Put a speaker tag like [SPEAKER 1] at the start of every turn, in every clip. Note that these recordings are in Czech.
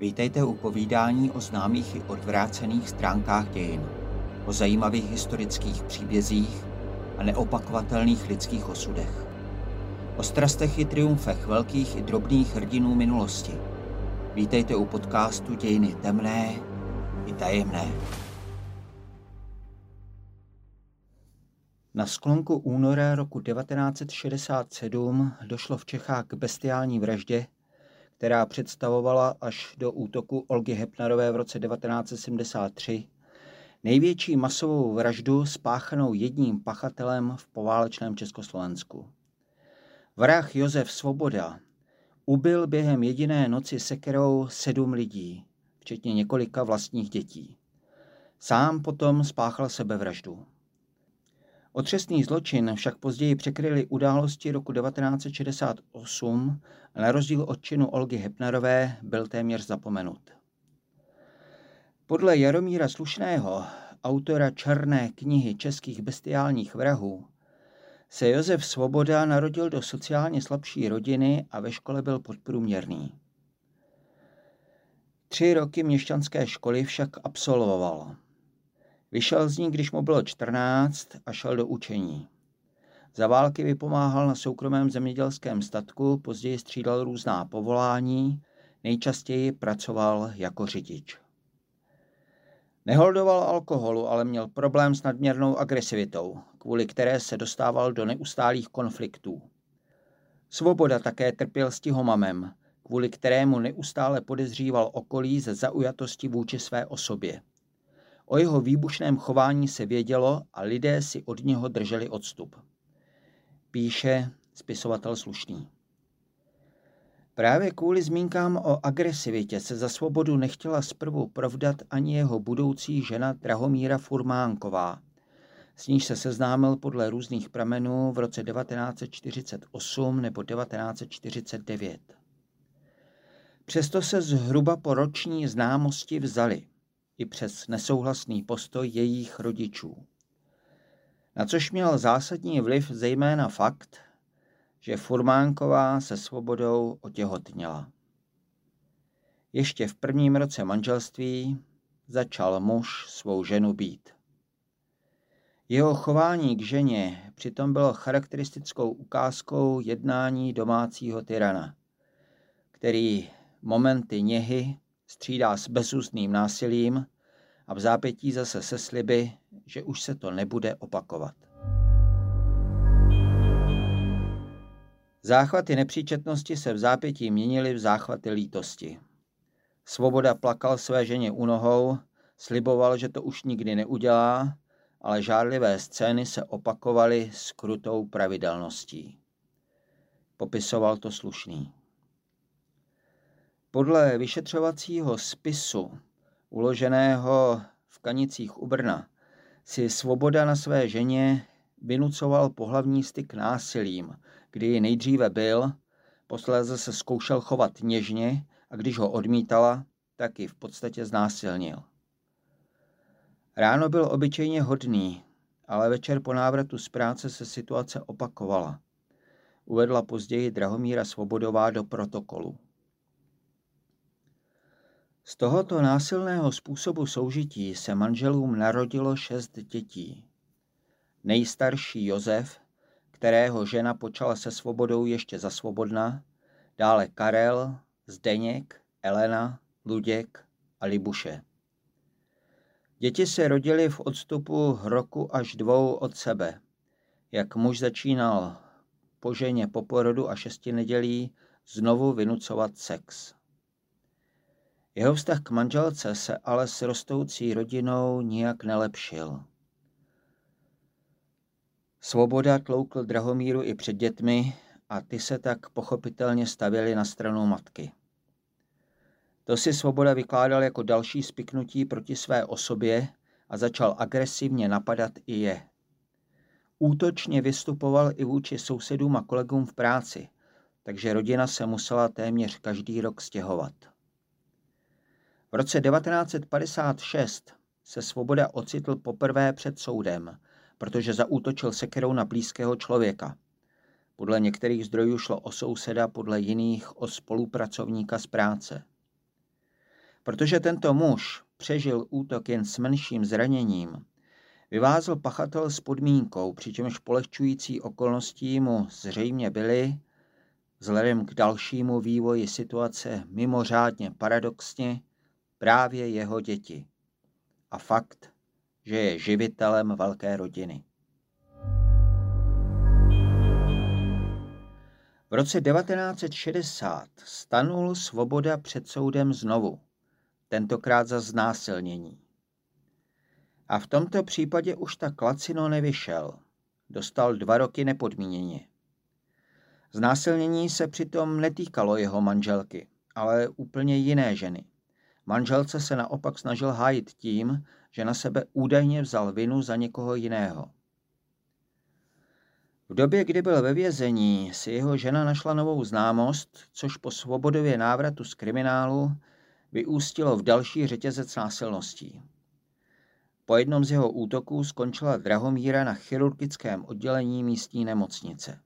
[SPEAKER 1] Vítejte u povídání o známých i odvrácených stránkách dějin, o zajímavých historických příbězích a neopakovatelných lidských osudech. O strastech i triumfech velkých i drobných hrdinů minulosti. Vítejte u podcastu Dějiny temné i tajemné. Na sklonku února roku 1967 došlo v Čechách k bestiální vraždě, která představovala až do útoku Olgy Hepnarové v roce 1973 největší masovou vraždu spáchanou jedním pachatelem v poválečném Československu. Vrah Josef Svoboda ubil během jediné noci sekerou sedm lidí, včetně několika vlastních dětí. Sám potom spáchal sebevraždu. Otřesný zločin však později překryly události roku 1968 a na rozdíl od činu Olgy Hepnerové byl téměř zapomenut. Podle Jaromíra Slušného, autora černé knihy českých bestiálních vrahů, se Josef Svoboda narodil do sociálně slabší rodiny a ve škole byl podprůměrný. Tři roky měšťanské školy však absolvoval. Vyšel z ní, když mu bylo 14 a šel do učení. Za války vypomáhal na soukromém zemědělském statku, později střídal různá povolání, nejčastěji pracoval jako řidič. Neholdoval alkoholu, ale měl problém s nadměrnou agresivitou, kvůli které se dostával do neustálých konfliktů. Svoboda také trpěl stihomamem, kvůli kterému neustále podezříval okolí ze zaujatosti vůči své osobě. O jeho výbušném chování se vědělo a lidé si od něho drželi odstup. Píše spisovatel slušný. Právě kvůli zmínkám o agresivitě se za svobodu nechtěla zprvu provdat ani jeho budoucí žena Drahomíra Furmánková, s níž se seznámil podle různých pramenů v roce 1948 nebo 1949. Přesto se zhruba po roční známosti vzali i přes nesouhlasný postoj jejich rodičů. Na což měl zásadní vliv zejména fakt, že Furmánková se svobodou otěhotněla. Ještě v prvním roce manželství začal muž svou ženu být. Jeho chování k ženě přitom bylo charakteristickou ukázkou jednání domácího tyrana, který momenty něhy střídá s bezústným násilím a v zápětí zase se sliby, že už se to nebude opakovat. Záchvaty nepříčetnosti se v zápětí měnily v záchvaty lítosti. Svoboda plakal své ženě u nohou, sliboval, že to už nikdy neudělá, ale žárlivé scény se opakovaly s krutou pravidelností. Popisoval to slušný. Podle vyšetřovacího spisu, uloženého v Kanicích u Brna, si Svoboda na své ženě vynucoval pohlavní styk násilím, kdy nejdříve byl, posléze se zkoušel chovat něžně a když ho odmítala, tak ji v podstatě znásilnil. Ráno byl obyčejně hodný, ale večer po návratu z práce se situace opakovala. Uvedla později Drahomíra Svobodová do protokolu. Z tohoto násilného způsobu soužití se manželům narodilo šest dětí. Nejstarší Josef, kterého žena počala se svobodou ještě za svobodna, dále Karel, Zdeněk, Elena, Luděk a Libuše. Děti se rodily v odstupu roku až dvou od sebe. Jak muž začínal po ženě po porodu a šesti nedělí znovu vynucovat sex. Jeho vztah k manželce se ale s rostoucí rodinou nijak nelepšil. Svoboda tloukl Drahomíru i před dětmi a ty se tak pochopitelně stavěly na stranu matky. To si Svoboda vykládal jako další spiknutí proti své osobě a začal agresivně napadat i je. Útočně vystupoval i vůči sousedům a kolegům v práci, takže rodina se musela téměř každý rok stěhovat. V roce 1956 se Svoboda ocitl poprvé před soudem, protože zaútočil sekerou na blízkého člověka. Podle některých zdrojů šlo o souseda, podle jiných o spolupracovníka z práce. Protože tento muž přežil útok jen s menším zraněním, vyvázl pachatel s podmínkou, přičemž polehčující okolností mu zřejmě byly, vzhledem k dalšímu vývoji situace mimořádně paradoxně, právě jeho děti. A fakt, že je živitelem velké rodiny. V roce 1960 stanul Svoboda před soudem znovu, tentokrát za znásilnění. A v tomto případě už tak lacino nevyšel. Dostal dva roky nepodmíněně. Znásilnění se přitom netýkalo jeho manželky, ale úplně jiné ženy. Manželce se naopak snažil hájit tím, že na sebe údajně vzal vinu za někoho jiného. V době, kdy byl ve vězení, si jeho žena našla novou známost, což po svobodově návratu z kriminálu vyústilo v další řetězec násilností. Po jednom z jeho útoků skončila Drahomíra na chirurgickém oddělení místní nemocnice.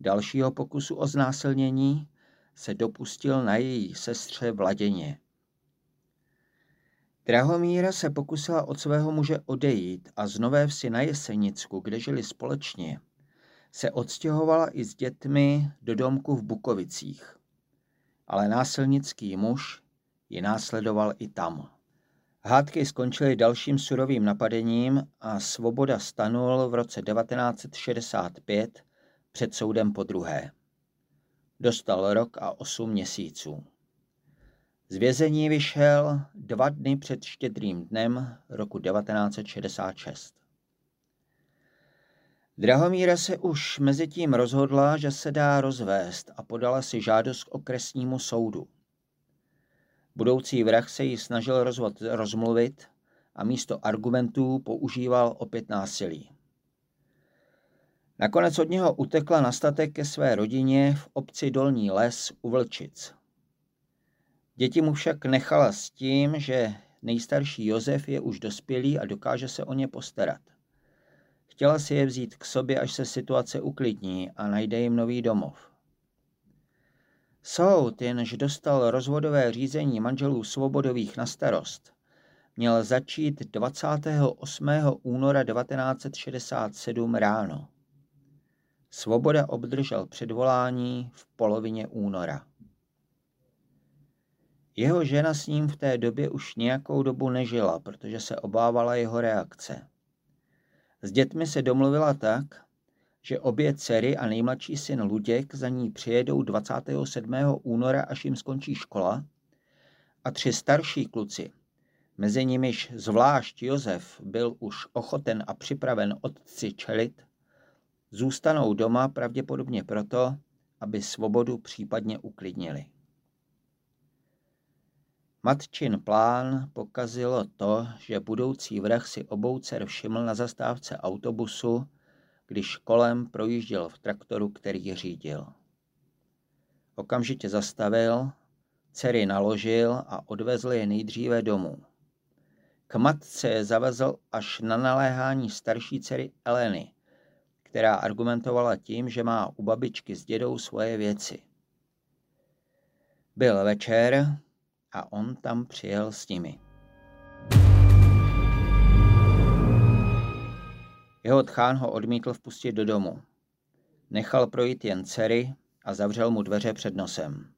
[SPEAKER 1] Dalšího pokusu o znásilnění se dopustil na její sestře Vladěně. Drahomíra se pokusila od svého muže odejít a z Nové vsi na Jesenicku, kde žili společně, se odstěhovala i s dětmi do domku v Bukovicích. Ale násilnický muž ji následoval i tam. Hádky skončily dalším surovým napadením a Svoboda stanul v roce 1965 před soudem po druhé. Dostal rok a osm měsíců. Z vězení vyšel dva dny před štědrým dnem roku 1966. Drahomíra se už mezi tím rozhodla, že se dá rozvést a podala si žádost k okresnímu soudu. Budoucí vrah se jí snažil rozvod rozmluvit a místo argumentů používal opět násilí. Nakonec od něho utekla na statek ke své rodině v obci Dolní les u Vlčic. Děti mu však nechala s tím, že nejstarší Josef je už dospělý a dokáže se o ně postarat. Chtěla si je vzít k sobě, až se situace uklidní a najde jim nový domov. Soud, jenž dostal rozvodové řízení manželů Svobodových na starost, měl začít 28. února 1967 ráno. Svoboda obdržel předvolání v polovině února. Jeho žena s ním v té době už nějakou dobu nežila, protože se obávala jeho reakce. S dětmi se domluvila tak, že obě dcery a nejmladší syn Luděk za ní přijedou 27. února, až jim skončí škola, a tři starší kluci, mezi nimiž zvlášť Josef byl už ochoten a připraven otci čelit, zůstanou doma pravděpodobně proto, aby svobodu případně uklidnili. Matčin plán pokazilo to, že budoucí vrah si obou dcer všiml na zastávce autobusu, když kolem projížděl v traktoru, který řídil. Okamžitě zastavil, dcery naložil a odvezl je nejdříve domů. K matce je zavezl až na naléhání starší dcery Eleny, která argumentovala tím, že má u babičky s dědou svoje věci. Byl večer a on tam přijel s nimi. Jeho tchán ho odmítl vpustit do domu. Nechal projít jen dcery a zavřel mu dveře před nosem.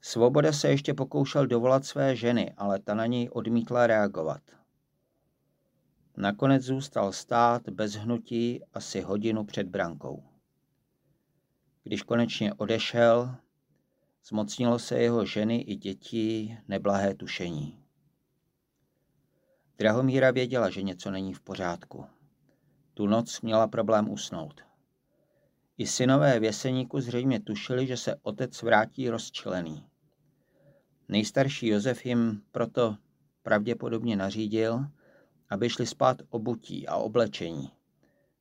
[SPEAKER 1] Svoboda se ještě pokoušel dovolat své ženy, ale ta na něj odmítla reagovat. Nakonec zůstal stát bez hnutí asi hodinu před brankou. Když konečně odešel, zmocnilo se jeho ženy i dětí neblahé tušení. Drahomíra věděla, že něco není v pořádku. Tu noc měla problém usnout. I synové věseníku zřejmě tušili, že se otec vrátí rozčilený. Nejstarší Josef jim proto pravděpodobně nařídil, aby šli spát obutí a oblečení,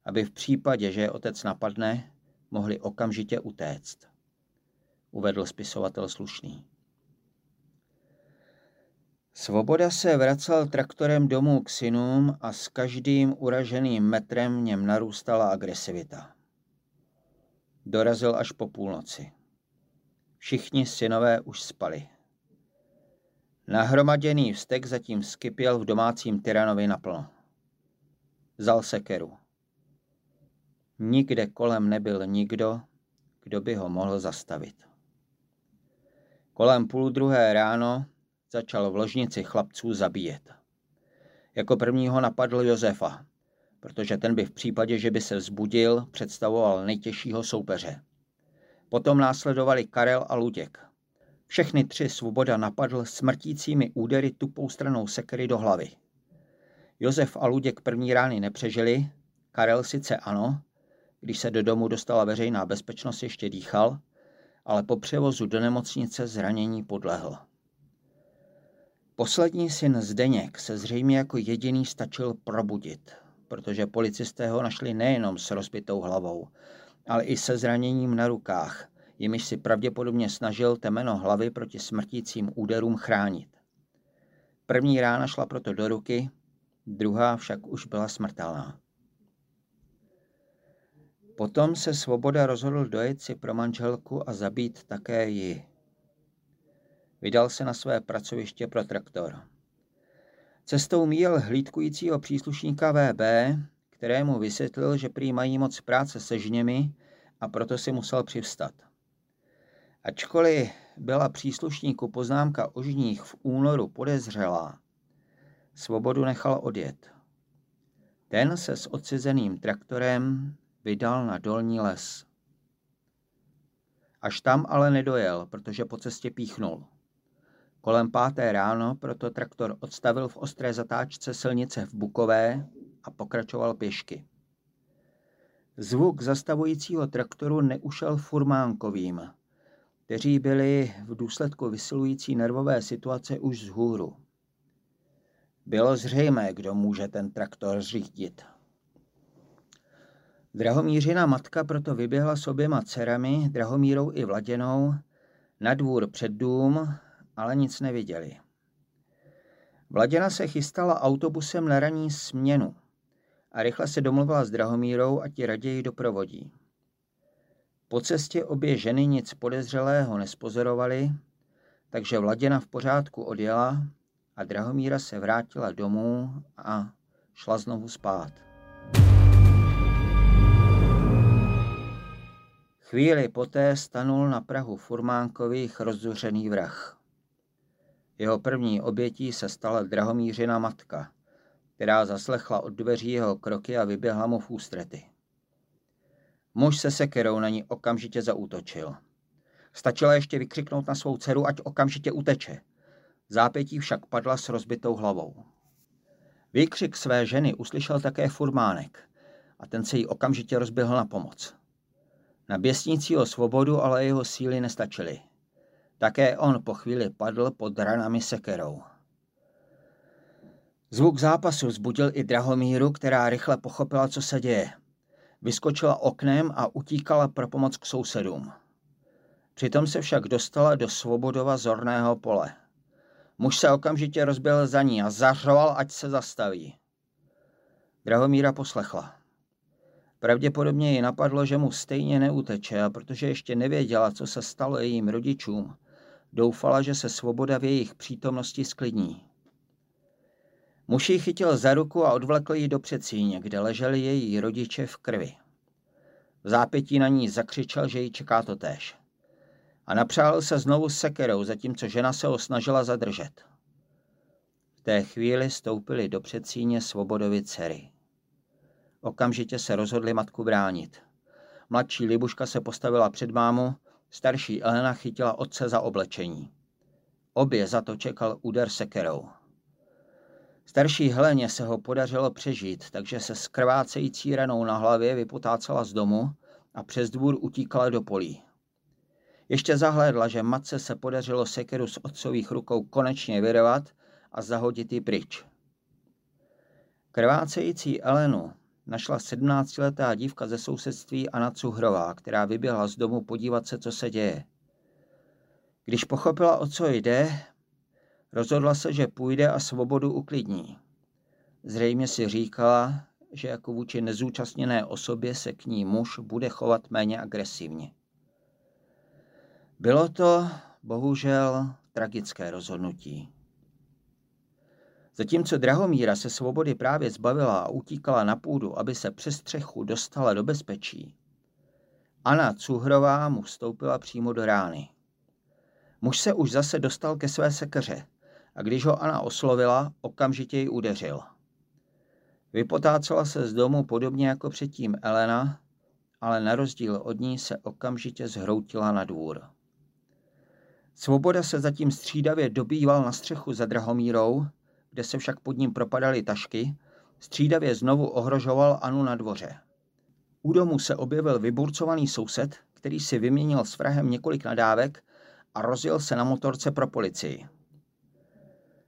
[SPEAKER 1] aby v případě, že je otec napadne, mohli okamžitě utéct. Uvedl spisovatel slušný. Svoboda se vracel traktorem domů k synům a s každým uraženým metrem v něm narůstala agresivita. Dorazil až po půlnoci. Všichni synové už spali. Nahromaděný vztek zatím skypěl v domácím tyranovi naplno. Vzal sekeru. Nikde kolem nebyl nikdo, kdo by ho mohl zastavit. Kolem půl druhé ráno začal v ložnici chlapců zabíjet. Jako prvního napadl Josefa, protože ten by v případě, že by se vzbudil, představoval nejtěžšího soupeře. Potom následovali Karel a Luděk. Všechny tři Svoboda napadl smrtícími údery tupou stranou sekery do hlavy. Josef a Luděk první rány nepřežili, Karel sice ano, když se do domu dostala veřejná bezpečnost, ještě dýchal, ale po převozu do nemocnice zranění podlehl. Poslední syn Zdeněk se zřejmě jako jediný stačil probudit, protože policisté ho našli nejenom s rozbitou hlavou, ale i se zraněním na rukách, jimiž si pravděpodobně snažil temeno hlavy proti smrtícím úderům chránit. První rána šla proto do ruky, druhá však už byla smrtelná. Potom se Svoboda rozhodl dojet si pro manželku a zabít také ji. Vydal se na své pracoviště pro traktor. Cestou míjel hlídkujícího příslušníka VB, kterému vysvětlil, že prý mají moc práce se žněmi a proto si musel přivstat. Ačkoliv byla příslušníku poznámka o žních v únoru podezřelá, svobodu nechal odjet. Ten se s odcizeným traktorem vydal na dolní les. Až tam ale nedojel, protože po cestě píchnul. Kolem páté ráno proto traktor odstavil v ostré zatáčce silnice v Bukové a pokračoval pěšky. Zvuk zastavujícího traktoru neušel furmánkovým, kteří byli v důsledku vysilující nervové situace už z hůru. Bylo zřejmé, kdo může ten traktor řídit. Drahomířina matka proto vyběhla s oběma dcerami, Drahomírou i Vladěnou, na dvůr před dům, ale nic neviděli. Vladěna se chystala autobusem na ranní směnu a rychle se domluvila s Drahomírou a ti raději doprovodí. Po cestě obě ženy nic podezřelého nespozorovali, takže Vladěna v pořádku odjela a Drahomíra se vrátila domů a šla znovu spát. Chvíli poté stanul na Prahu Furmánkových rozzuřený vrah. Jeho první obětí se stala Drahomířina matka, která zaslechla od dveří jeho kroky a vyběhla mu v ústrety. Muž se sekerou na ní okamžitě zaútočil. Stačila ještě vykřiknout na svou dceru, ať okamžitě uteče. Zápětí však padla s rozbitou hlavou. Výkřik své ženy uslyšel také furmánek a ten se jí okamžitě rozběhl na pomoc. Na běsnícího svobodu ale jeho síly nestačily. Také on po chvíli padl pod ranami sekerou. Zvuk zápasu zbudil i Drahomíru, která rychle pochopila, co se děje. Vyskočila oknem a utíkala pro pomoc k sousedům. Přitom se však dostala do svobodova zorného pole. Muž se okamžitě rozbil za ní a zařval, ať se zastaví. Drahomíra poslechla. Pravděpodobně ji napadlo, že mu stejně neuteče a protože ještě nevěděla, co se stalo jejím rodičům, doufala, že se svoboda v jejich přítomnosti sklidní. Muž ji chytil za ruku a odvlekl ji do předsíně, kde leželi její rodiče v krvi. V zápětí na ní zakřičel, že ji čeká to též. A napřál se znovu s sekerou, zatímco žena se ho snažila zadržet. V té chvíli stoupili do předsíně svobodovi dcery. Okamžitě se rozhodli matku bránit. Mladší Libuška se postavila před mámu, starší Elena chytila otce za oblečení. Obě za to čekal úder sekerou. Starší Heleně se ho podařilo přežít, takže se s krvácející ranou na hlavě vypotácela z domu a přes dvůr utíkala do polí. Ještě zahlédla, že matce se podařilo sekeru z otcových rukou konečně vyrvat a zahodit ji pryč. Krvácející Elenu našla 17-letá dívka ze sousedství Anna Cuhrová, která vyběhla z domu podívat se, co se děje. Když pochopila, o co jde, rozhodla se, že půjde a svobodu uklidní. Zřejmě si říkala, že jako vůči nezúčastněné osobě se k ní muž bude chovat méně agresivně. Bylo to, bohužel, tragické rozhodnutí. Zatímco Drahomíra se svobody právě zbavila a utíkala na půdu, aby se přes střechu dostala do bezpečí, Anna Cuhrová mu vstoupila přímo do rány. Muž se už zase dostal ke své sekeře a když ho Anna oslovila, okamžitě ji udeřil. Vypotácela se z domu podobně jako předtím Elena, ale na rozdíl od ní se okamžitě zhroutila na dvůr. Svoboda se zatím střídavě dobýval na střechu za Drahomírou, kde se však pod ním propadaly tašky, střídavě znovu ohrožoval Anu na dvoře. U domu se objevil vyburcovaný soused, který si vyměnil s vrahem několik nadávek a rozjel se na motorce pro policii.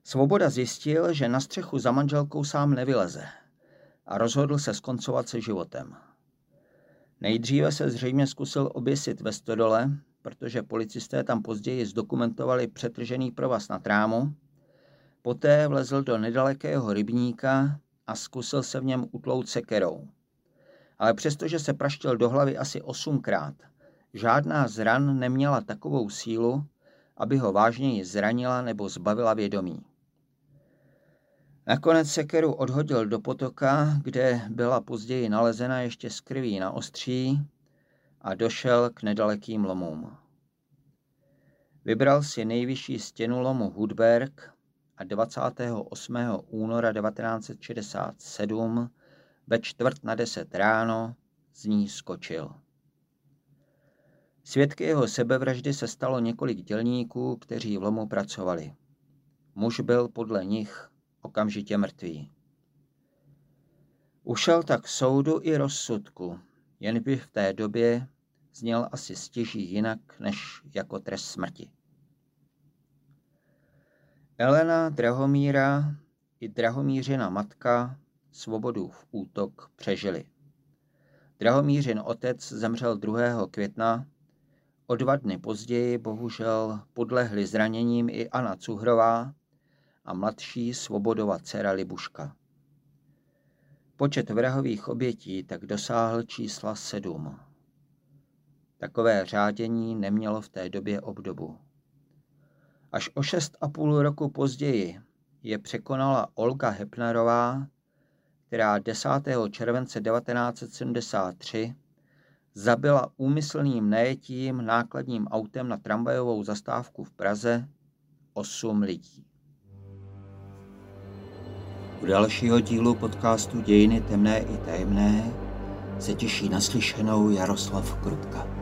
[SPEAKER 1] Svoboda zjistil, že na střechu za manželkou sám nevyleze a rozhodl se skoncovat se životem. Nejdříve se zřejmě zkusil oběsit ve stodole, protože policisté tam později zdokumentovali přetržený provaz na trámu. Poté vlezl do nedalekého rybníka a zkusil se v něm utlout sekerou. Ale přestože se praštil do hlavy asi osmkrát, žádná z ran neměla takovou sílu, aby ho vážněji zranila nebo zbavila vědomí. Nakonec sekeru odhodil do potoka, kde byla později nalezena ještě z krví na ostří a došel k nedalekým lomům. Vybral si nejvyšší stěnu lomu Hudberg a 28. února 1967 ve čtvrt na deset ráno z ní skočil. Svědky jeho sebevraždy se stalo několik dělníků, kteří v lomu pracovali. Muž byl podle nich okamžitě mrtvý. Ušel tak soudu i rozsudku, jen by v té době zněl asi stěží jinak než jako trest smrti. Elena Drahomíra i Drahomířina matka v útok přežili. Drahomířin otec zemřel 2. května, o dva dny později bohužel podlehli zraněním i Anna Cuhrová a mladší Svobodova dcera Libuška. Počet vrahových obětí tak dosáhl čísla sedm. Takové řádění nemělo v té době obdobu. Až o šest a půl roku později je překonala Olga Hepnerová, která 10. července 1973 zabila úmyslným nejetím nákladním autem na tramvajovou zastávku v Praze 8 lidí. U dalšího dílu podcastu Dějiny temné i tajemné se těší naslyšenou Jaroslav Krutka.